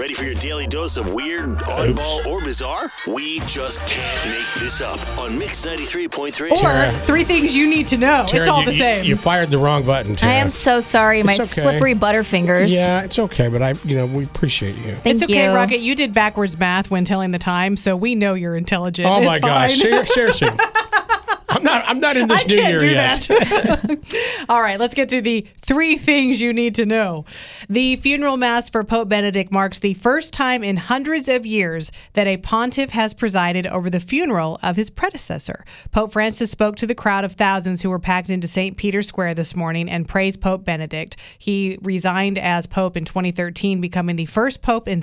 Ready for your daily dose of weird, oddball, or bizarre? We just can't make this up on Mix 93.3. Or three things you need to know. Tara, it's all you, the same. You, fired the wrong button, I am so sorry, my okay. slippery butterfingers. Yeah, it's okay, but I, you know, we appreciate you. Thank it's okay, you. Rocket. You did backwards math when telling the time, so we know you're intelligent. Oh It's my gosh, fine. Ser- seriously. I'm not. I'm not in this I new can't year do yet. that. All right, let's get to the three things you need to know. The funeral mass for Pope Benedict marks the first time in hundreds of years that a pontiff has presided over the funeral of his predecessor. Pope Francis spoke to the crowd of thousands who were packed into St. Peter's Square this morning and praised Pope Benedict. He resigned as Pope in 2013, becoming the first Pope in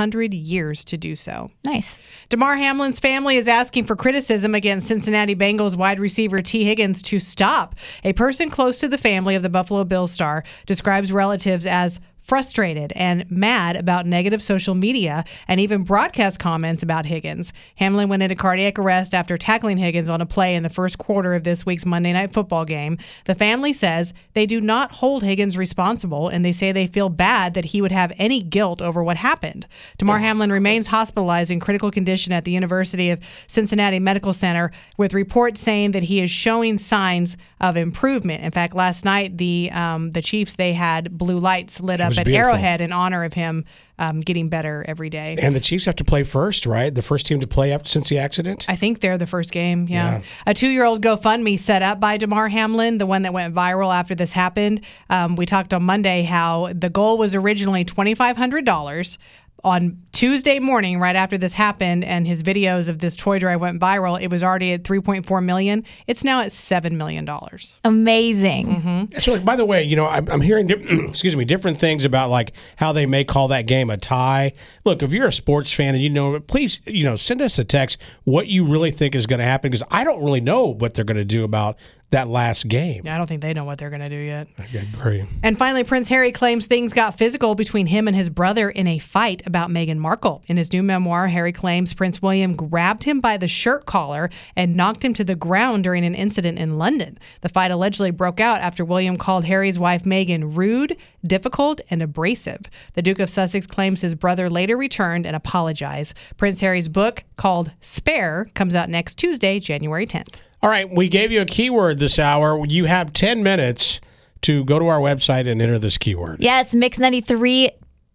600 years to do so. Nice. Damar Hamlin's family is asking for criticism against Cincinnati Bengals wide receiver Tee Higgins to stop. A person close to the family of the Buffalo Bills star describes relatives as frustrated and mad about negative social media and even broadcast comments about Higgins. Hamlin went into cardiac arrest after tackling Higgins on a play in the first quarter of this week's Monday Night Football game. The family says they do not hold Higgins responsible and they say they feel bad that he would have any guilt over what happened. Damar Hamlin remains hospitalized in critical condition at the University of Cincinnati Medical Center with reports saying that he is showing signs of improvement. In fact, last night the um, the Chiefs they had blue lights lit up at beautiful. Arrowhead in honor of him um, getting better every day. And the Chiefs have to play first, right? The first team to play up since the accident. I think they're the first game. Yeah. Yeah. A two year old GoFundMe set up by Damar Hamlin, the one that went viral after this happened. Um, we talked on Monday how the goal was originally $2,500. On Tuesday morning, right after this happened, and his videos of this toy drive went viral, it was already at 3.4 million. It's now at seven million dollars. Amazing. Mm-hmm. So, like, by the way, you know, I'm, I'm hearing, di- excuse me, different things about like how they may call that game a tie. Look, if you're a sports fan and you know, please, you know, send us a text what you really think is going to happen because I don't really know what they're going to do about that last game. I don't think they know what they're going to do yet. I agree. And finally, Prince Harry claims things got physical between him and his brother in a fight about Meghan Markle. In his new memoir, Harry claims Prince William grabbed him by the shirt collar and knocked him to the ground during an incident in London. The fight allegedly broke out after William called Harry's wife Meghan rude, difficult, and abrasive. The Duke of Sussex claims his brother later returned and apologized. Prince Harry's book, called Spare, comes out next Tuesday, January 10th. All right, we gave you a keyword this hour. You have 10 minutes to go to our website and enter this keyword. Yes, mix93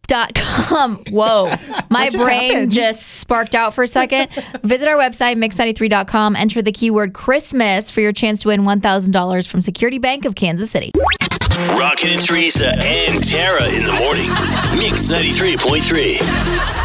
dot com. Whoa. My just brain happened? just sparked out for a second. Visit our website, mix93.com. Enter the keyword Christmas for your chance to win $1,000 from Security Bank of Kansas City. Rocket and Teresa and Tara in the morning. Mix 93.3.